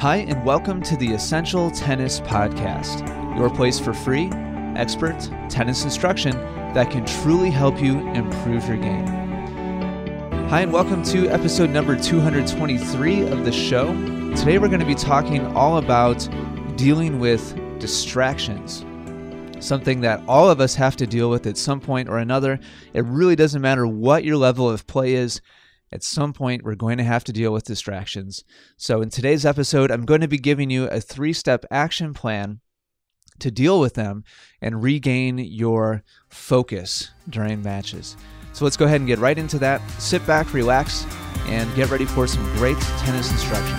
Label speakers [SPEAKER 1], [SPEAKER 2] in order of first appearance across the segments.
[SPEAKER 1] Hi, and welcome to the Essential Tennis Podcast, your place for free, expert tennis instruction that can truly help you improve your game. Hi, and welcome to episode number 223 of the show. Today, we're going to be talking all about dealing with distractions. Something that all of us have to deal with at some point or another. It really doesn't matter what your level of play is at some point, we're going to have to deal with distractions. So, in today's episode, I'm going to be giving you a three step action plan to deal with them and regain your focus during matches. So, let's go ahead and get right into that. Sit back, relax, and get ready for some great tennis instruction.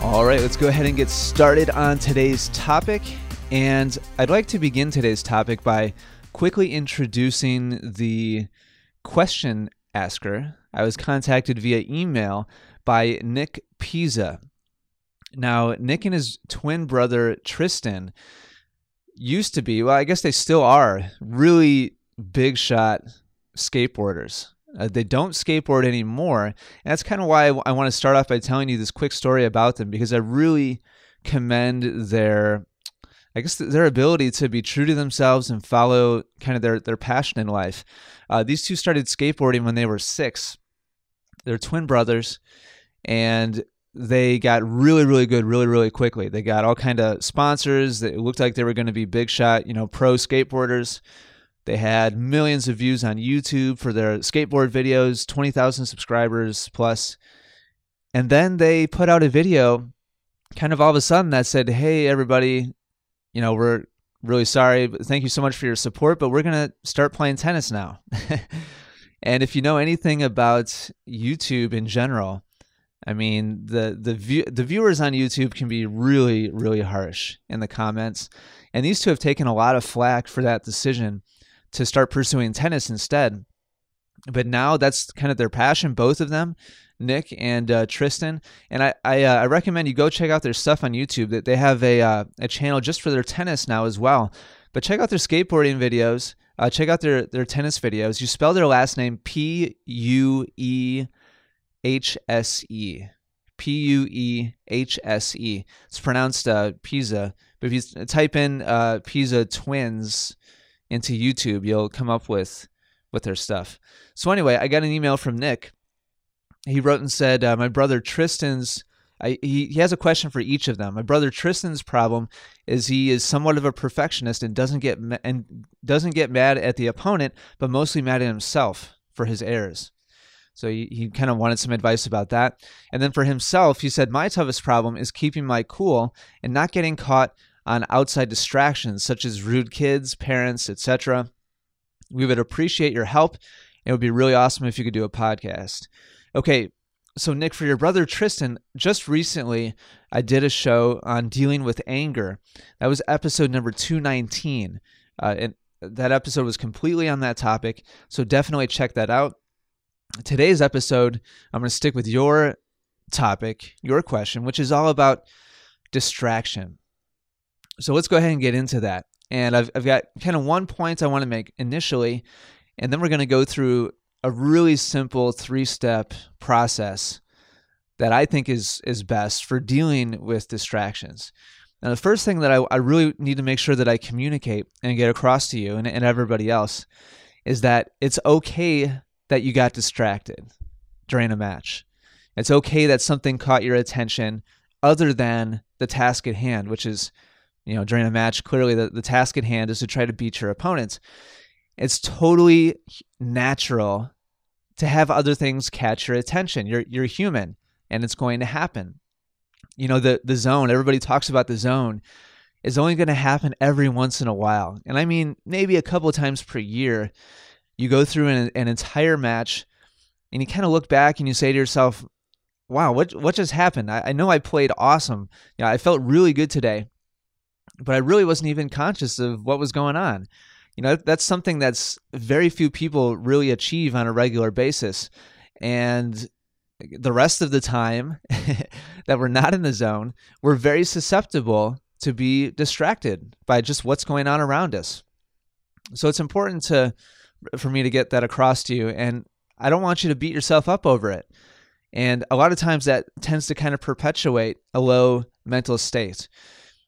[SPEAKER 1] All right, let's go ahead and get started on today's topic. And I'd like to begin today's topic by quickly introducing the question asker. I was contacted via email by Nick Puehse. Now, Nick and his twin brother Tristan used to be, well, I guess they still are, really big shot skateboarders. Uh, they don't skateboard anymore. And that's kind of why I, I want to start off by telling you this quick story about them because I really commend their I guess their ability to be true to themselves and follow kind of their, their passion in life. Uh, these two started skateboarding when they were six. They're twin brothers, and they got really, really good really, really quickly. They got all kind of sponsors. It looked like they were going to be big shot, you know, pro skateboarders. They had millions of views on YouTube for their skateboard videos, 20,000 subscribers plus. And then they put out a video kind of all of a sudden that said, Hey, everybody, you know, we're really sorry, but thank you so much for your support, but we're going to start playing tennis now. and if you know anything about YouTube in general, I mean, the the view, the viewers on YouTube can be really really harsh in the comments, and these two have taken a lot of flack for that decision to start pursuing tennis instead. But now that's kind of their passion, both of them. Nick and uh, Tristan, and I I, uh, I, recommend you go check out their stuff on YouTube. That they have a uh, a channel just for their tennis now as well. But check out their skateboarding videos. Uh, check out their their tennis videos. You spell their last name P U E H S E. P U E H S E. It's pronounced uh, Pisa, but if you type in uh, Puehse twins into YouTube, you'll come up with with their stuff. So anyway, I got an email from Nick he wrote and said, uh, "My brother Tristan's." I, he, he has a question for each of them. My brother Tristan's problem is he is somewhat of a perfectionist and doesn't get ma- and doesn't get mad at the opponent, but mostly mad at himself for his errors. So he, he kind of wanted some advice about that. And then for himself, he said, My toughest problem is keeping my cool and not getting caught on outside distractions such as rude kids, parents, etc. We would appreciate your help. It would be really awesome if you could do a podcast. Okay, so Nick, for your brother Tristan, just recently I did a show on dealing with anger. That was episode number 219. Uh, and that episode was completely on that topic. So definitely check that out. Today's episode, I'm going to stick with your topic, your question, which is all about distraction. So let's go ahead and get into that. And I've, I've got kind of one point I want to make initially, and then we're going to go through a really simple three step process that I think is is best for dealing with distractions. Now, the first thing that I, I really need to make sure that I communicate and get across to you and, and everybody else is that it's okay that you got distracted during a match. It's okay that something caught your attention other than the task at hand, which is, you know, during a match, clearly the, the task at hand is to try to beat your opponents. It's totally natural to have other things catch your attention. You're you're human and it's going to happen. You know, the the zone, everybody talks about the zone is only going to happen every once in a while. And I mean maybe a couple times per year. You go through an, an entire match and you kind of look back and you say to yourself, wow, what what just happened? I, I know I played awesome. Yeah, I felt really good today, but I really wasn't even conscious of what was going on. You know, that's something that's very few people really achieve on a regular basis. And the rest of the time that we're not in the zone, we're very susceptible to be distracted by just what's going on around us. So it's important to for me to get that across to you and I don't want you to beat yourself up over it. And a lot of times that tends to kind of perpetuate a low mental state.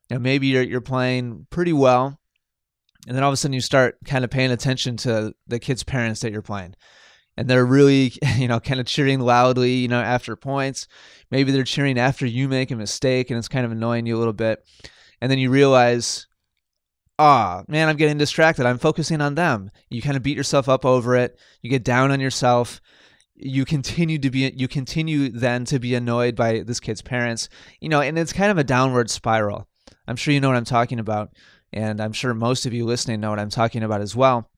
[SPEAKER 1] You know, maybe you're you're playing pretty well, and then all of a sudden you start kind of paying attention to the kids' parents that you're playing. And they're really, you know, kind of cheering loudly, you know, after points. Maybe they're cheering after you make a mistake and it's kind of annoying you a little bit. And then you realize, ah, oh, man, I'm getting distracted. I'm focusing on them. You kind of beat yourself up over it. You get down on yourself you continue to be you continue then to be annoyed by this kid's parents you know and it's kind of a downward spiral i'm sure you know what i'm talking about and i'm sure most of you listening know what i'm talking about as well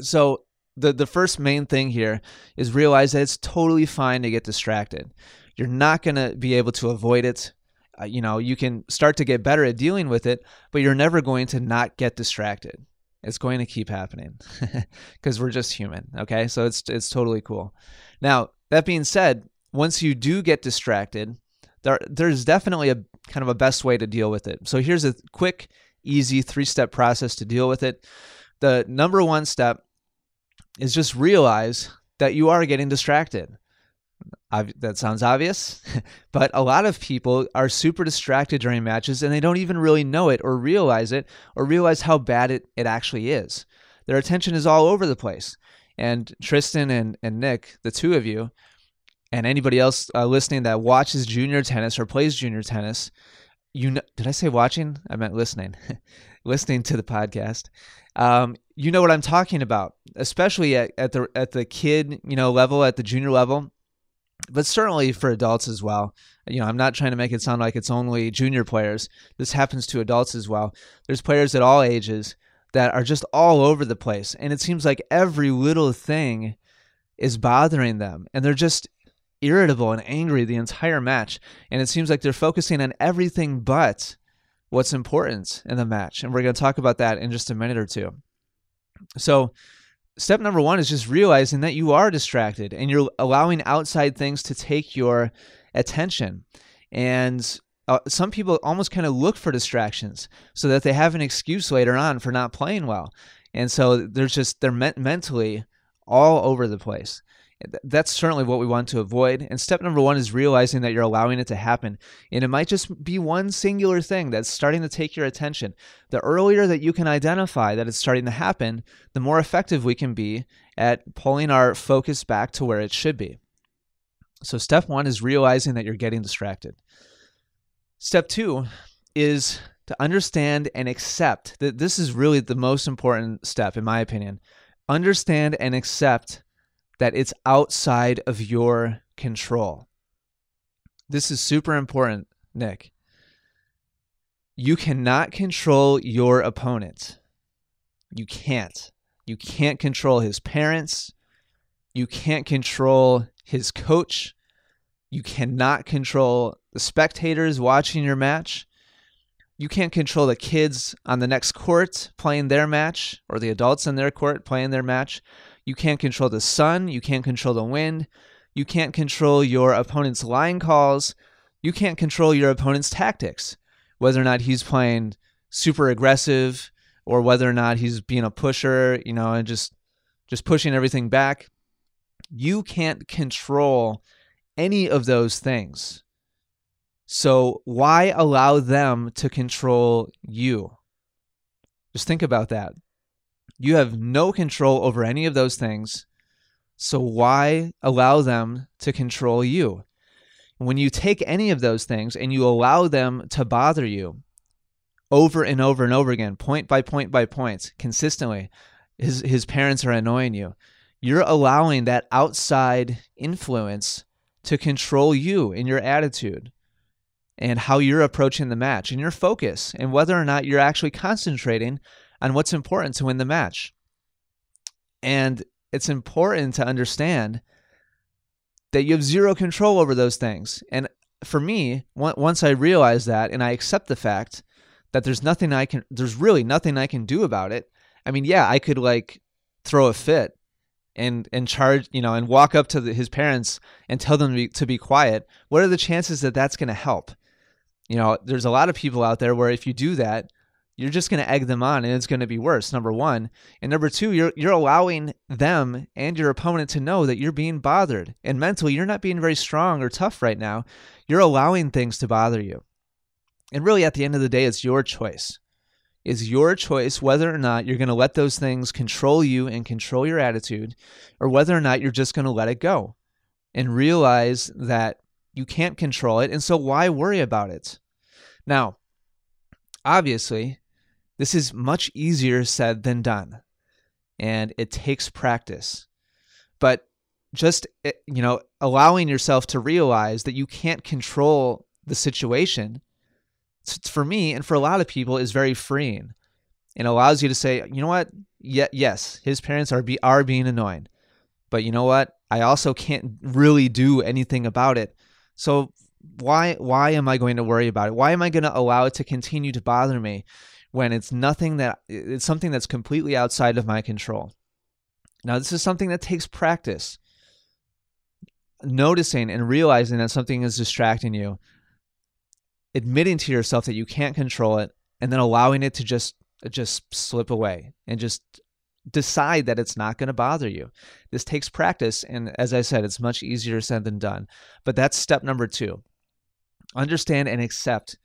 [SPEAKER 1] so the the first main thing here is realize that it's totally fine to get distracted you're not going to be able to avoid it uh, you know you can start to get better at dealing with it but you're never going to not get distracted it's going to keep happening because we're just human. Okay, so it's it's totally cool. Now that being said, once you do get distracted, there there's definitely a kind of a best way to deal with it. So here's a quick, easy three step process to deal with it. The number one step is just realize that you are getting distracted that sounds obvious, but a lot of people are super distracted during matches and they don't even really know it or realize it or realize how bad it, it actually is. Their attention is all over the place. And Tristan and, and Nick, the two of you, and anybody else uh, listening that watches junior tennis or plays junior tennis, you know, did I say watching? I meant listening, listening to the podcast. Um, you know what I'm talking about, especially at, at the at the kid you know level, at the junior level but certainly for adults as well. You know, I'm not trying to make it sound like it's only junior players. This happens to adults as well. There's players at all ages that are just all over the place, and it seems like every little thing is bothering them, and they're just irritable and angry the entire match. And it seems like they're focusing on everything but what's important in the match. And we're going to talk about that in just a minute or two. So, step number one is just realizing that you are distracted and you're allowing outside things to take your attention. And uh, some people almost kind of look for distractions so that they have an excuse later on for not playing well. And so they're just, they're me- mentally all over the place that's certainly what we want to avoid. And step number one is realizing that you're allowing it to happen. And it might just be one singular thing that's starting to take your attention. The earlier that you can identify that it's starting to happen, the more effective we can be at pulling our focus back to where it should be. So, step one is realizing that you're getting distracted. Step two is to understand and accept that this is really the most important step, in my opinion. Understand and accept that it's outside of your control. This is super important, Nick. You cannot control your opponent. You can't. You can't control his parents. You can't control his coach. You cannot control the spectators watching your match. You can't control the kids on the next court playing their match or the adults in their court playing their match. You can't control the sun. You can't control the wind. You can't control your opponent's line calls. You can't control your opponent's tactics, whether or not he's playing super aggressive or whether or not he's being a pusher, you know, and just just pushing everything back. You can't control any of those things. So why allow them to control you? Just think about that. You have no control over any of those things. So why allow them to control you? When you take any of those things and you allow them to bother you over and over and over again, point by point by point, consistently, his, his parents are annoying you. You're allowing that outside influence to control you in your attitude and how you're approaching the match and your focus and whether or not you're actually concentrating on what's important to win the match. And it's important to understand that you have zero control over those things. And for me, once I realize that and I accept the fact that there's nothing I can, there's really nothing I can do about it. I mean, yeah, I could like throw a fit and and charge, you know, and walk up to the, his parents and tell them to be, to be quiet. What are the chances that that's going to help? You know, there's a lot of people out there where if you do that, you're just going to egg them on and it's going to be worse number 1 and number 2 you're you're allowing them and your opponent to know that you're being bothered. And mentally you're not being very strong or tough right now. You're allowing things to bother you. And really at the end of the day it's your choice. It's your choice whether or not you're going to let those things control you and control your attitude or whether or not you're just going to let it go. And realize that you can't control it and so why worry about it now obviously this is much easier said than done, and it takes practice. But just eh, you know, allowing yourself to realize that you can't control the situation for me and for a lot of people is very freeing. It allows you to say, you know what? Yeah, yes, his parents are be are being annoying, but you know what? I also can't really do anything about it. So why why am I going to worry about it? Why am I going to allow it to continue to bother me? when it's nothing that it's something that's completely outside of my control. Now, this is something that takes practice. Noticing and realizing that something is distracting you, admitting to yourself that you can't control it, and then allowing it to just just slip away and just decide that it's not going to bother you. This takes practice and as I said, it's much easier said than done. But that's step number 2. Understand and accept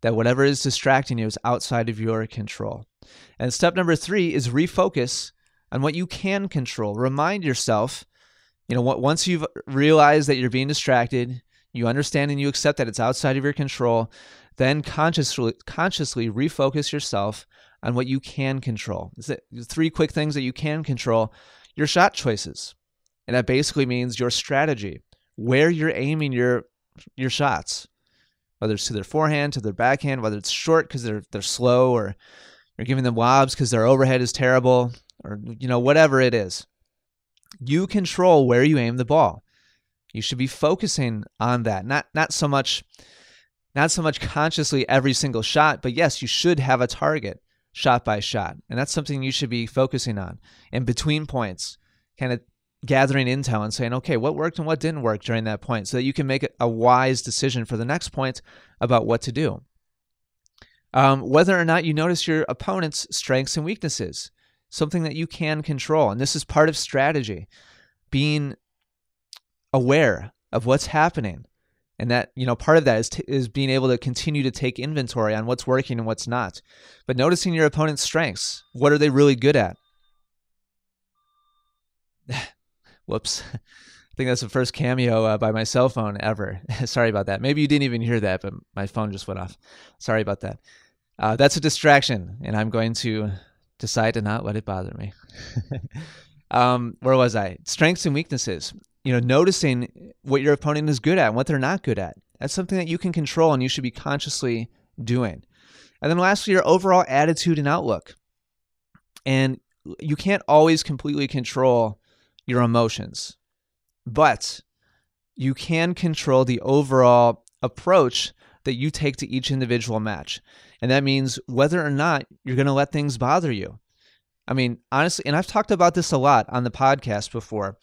[SPEAKER 1] that whatever is distracting you is outside of your control. And step number three is refocus on what you can control. Remind yourself, you know, once you've realized that you're being distracted, you understand and you accept that it's outside of your control, then consciously consciously refocus yourself on what you can control. Three quick things that you can control: your shot choices, and that basically means your strategy, where you're aiming your your shots whether it's to their forehand, to their backhand, whether it's short because they're they're slow, or you're giving them lobs because their overhead is terrible, or you know whatever it is. You control where you aim the ball. You should be focusing on that, not not so much, not so much consciously every single shot, but yes, you should have a target shot by shot, and that's something you should be focusing on. And between points, kind of gathering intel and saying, okay, what worked and what didn't work during that point so that you can make a wise decision for the next point about what to do. Um, whether or not you notice your opponent's strengths and weaknesses, something that you can control. And this is part of strategy, being aware of what's happening. And that, you know, part of that is, t- is being able to continue to take inventory on what's working and what's not. But noticing your opponent's strengths. What are they really good at? Whoops. I think that's the first cameo uh, by my cell phone ever. Sorry about that. Maybe you didn't even hear that, but my phone just went off. Sorry about that. Uh, that's a distraction, and I'm going to decide to not let it bother me. um, where was I? Strengths and weaknesses. You know, noticing what your opponent is good at and what they're not good at. That's something that you can control and you should be consciously doing. And then lastly, your overall attitude and outlook. And you can't always completely control your emotions. But you can control the overall approach that you take to each individual match. And that means whether or not you're going to let things bother you. I mean, honestly, and I've talked about this a lot on the podcast before.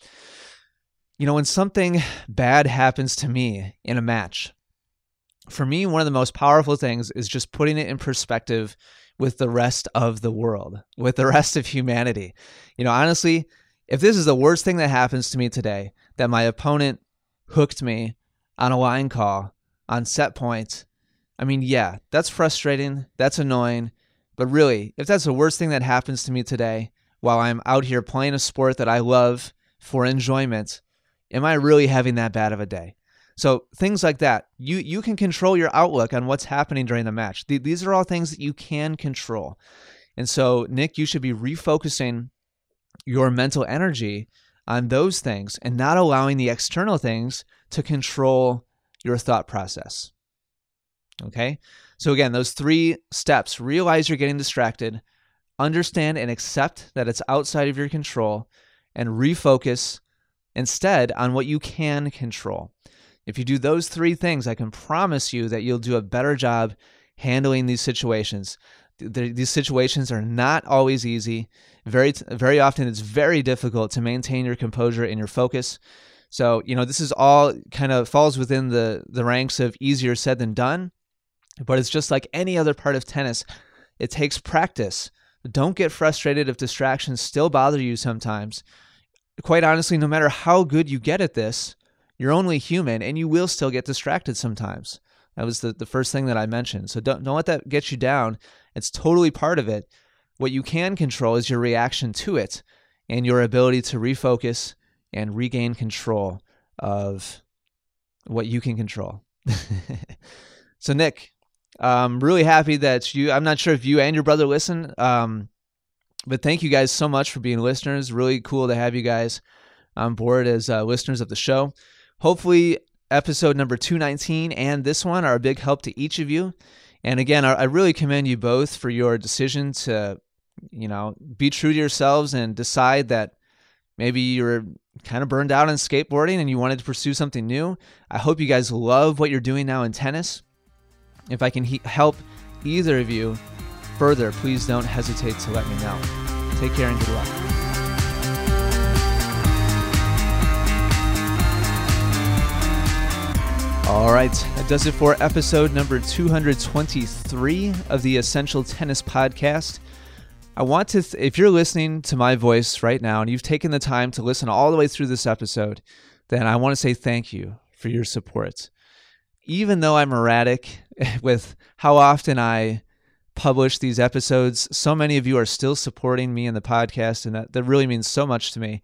[SPEAKER 1] You know, when something bad happens to me in a match, for me, one of the most powerful things is just putting it in perspective with the rest of the world, with the rest of humanity. You know, honestly, if this is the worst thing that happens to me today, that my opponent hooked me on a line call on set point, I mean, yeah, that's frustrating. That's annoying. But really, if that's the worst thing that happens to me today while I'm out here playing a sport that I love for enjoyment, am I really having that bad of a day? So things like that, you you can control your outlook on what's happening during the match. These are all things that you can control. And so, Nick, you should be refocusing your mental energy on those things and not allowing the external things to control your thought process. Okay? So, again, those three steps realize you're getting distracted, understand and accept that it's outside of your control, and refocus instead on what you can control. If you do those three things, I can promise you that you'll do a better job handling these situations these situations are not always easy. Very, very often, it's very difficult to maintain your composure and your focus. So, you know, this is all kind of falls within the the ranks of easier said than done. But it's just like any other part of tennis. It takes practice. Don't get frustrated if distractions still bother you sometimes. Quite honestly, no matter how good you get at this, you're only human and you will still get distracted sometimes. That was the, the first thing that I mentioned. So don't, don't let that get you down. It's totally part of it. What you can control is your reaction to it and your ability to refocus and regain control of what you can control. so, Nick, I'm really happy that you, I'm not sure if you and your brother listen, um, but thank you guys so much for being listeners. Really cool to have you guys on board as uh, listeners of the show. Hopefully, episode number 219 and this one are a big help to each of you. And again, I really commend you both for your decision to, you know, be true to yourselves and decide that maybe you're kind of burned out on skateboarding and you wanted to pursue something new. I hope you guys love what you're doing now in tennis. If I can he- help either of you further, please don't hesitate to let me know. Take care and good luck. All right, that does it for episode number 223 of the Essential Tennis Podcast. I want to, th- if you're listening to my voice right now and you've taken the time to listen all the way through this episode, then I want to say thank you for your support. Even though I'm erratic with how often I publish these episodes, so many of you are still supporting me in the podcast, and that, that really means so much to me.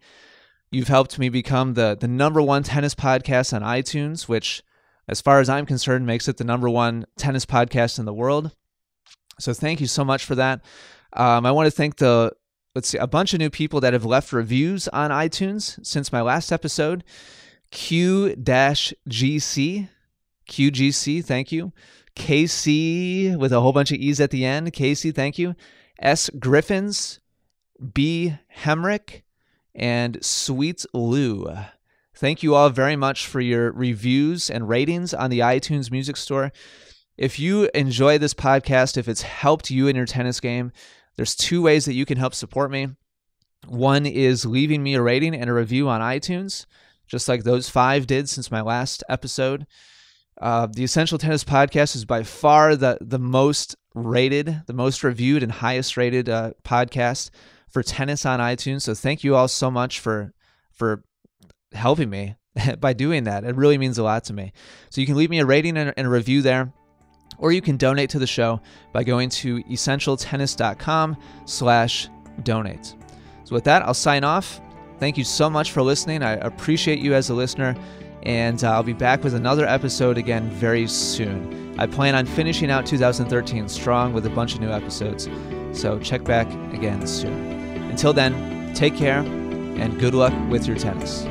[SPEAKER 1] You've helped me become the, the number one tennis podcast on iTunes, which as far as I'm concerned, makes it the number one tennis podcast in the world. So thank you so much for that. Um, I want to thank the let's see a bunch of new people that have left reviews on iTunes since my last episode. Q-GC, QGC, thank you. KC with a whole bunch of E's at the end. Casey, thank you. S. Griffins, B. Hemrick, and Sweet Lou. Thank you all very much for your reviews and ratings on the iTunes Music Store. If you enjoy this podcast, if it's helped you in your tennis game, there's two ways that you can help support me. One is leaving me a rating and a review on iTunes, just like those five did since my last episode. Uh, the Essential Tennis Podcast is by far the, the most rated, the most reviewed, and highest rated uh, podcast for tennis on iTunes. So thank you all so much for for helping me by doing that. It really means a lot to me. So you can leave me a rating and a review there, or you can donate to the show by going to essentialtennis.com slash donate. So with that, I'll sign off. Thank you so much for listening. I appreciate you as a listener, and uh, I'll be back with another episode again very soon. I plan on finishing out 2013 strong with a bunch of new episodes, so check back again soon. Until then, take care and good luck with your tennis.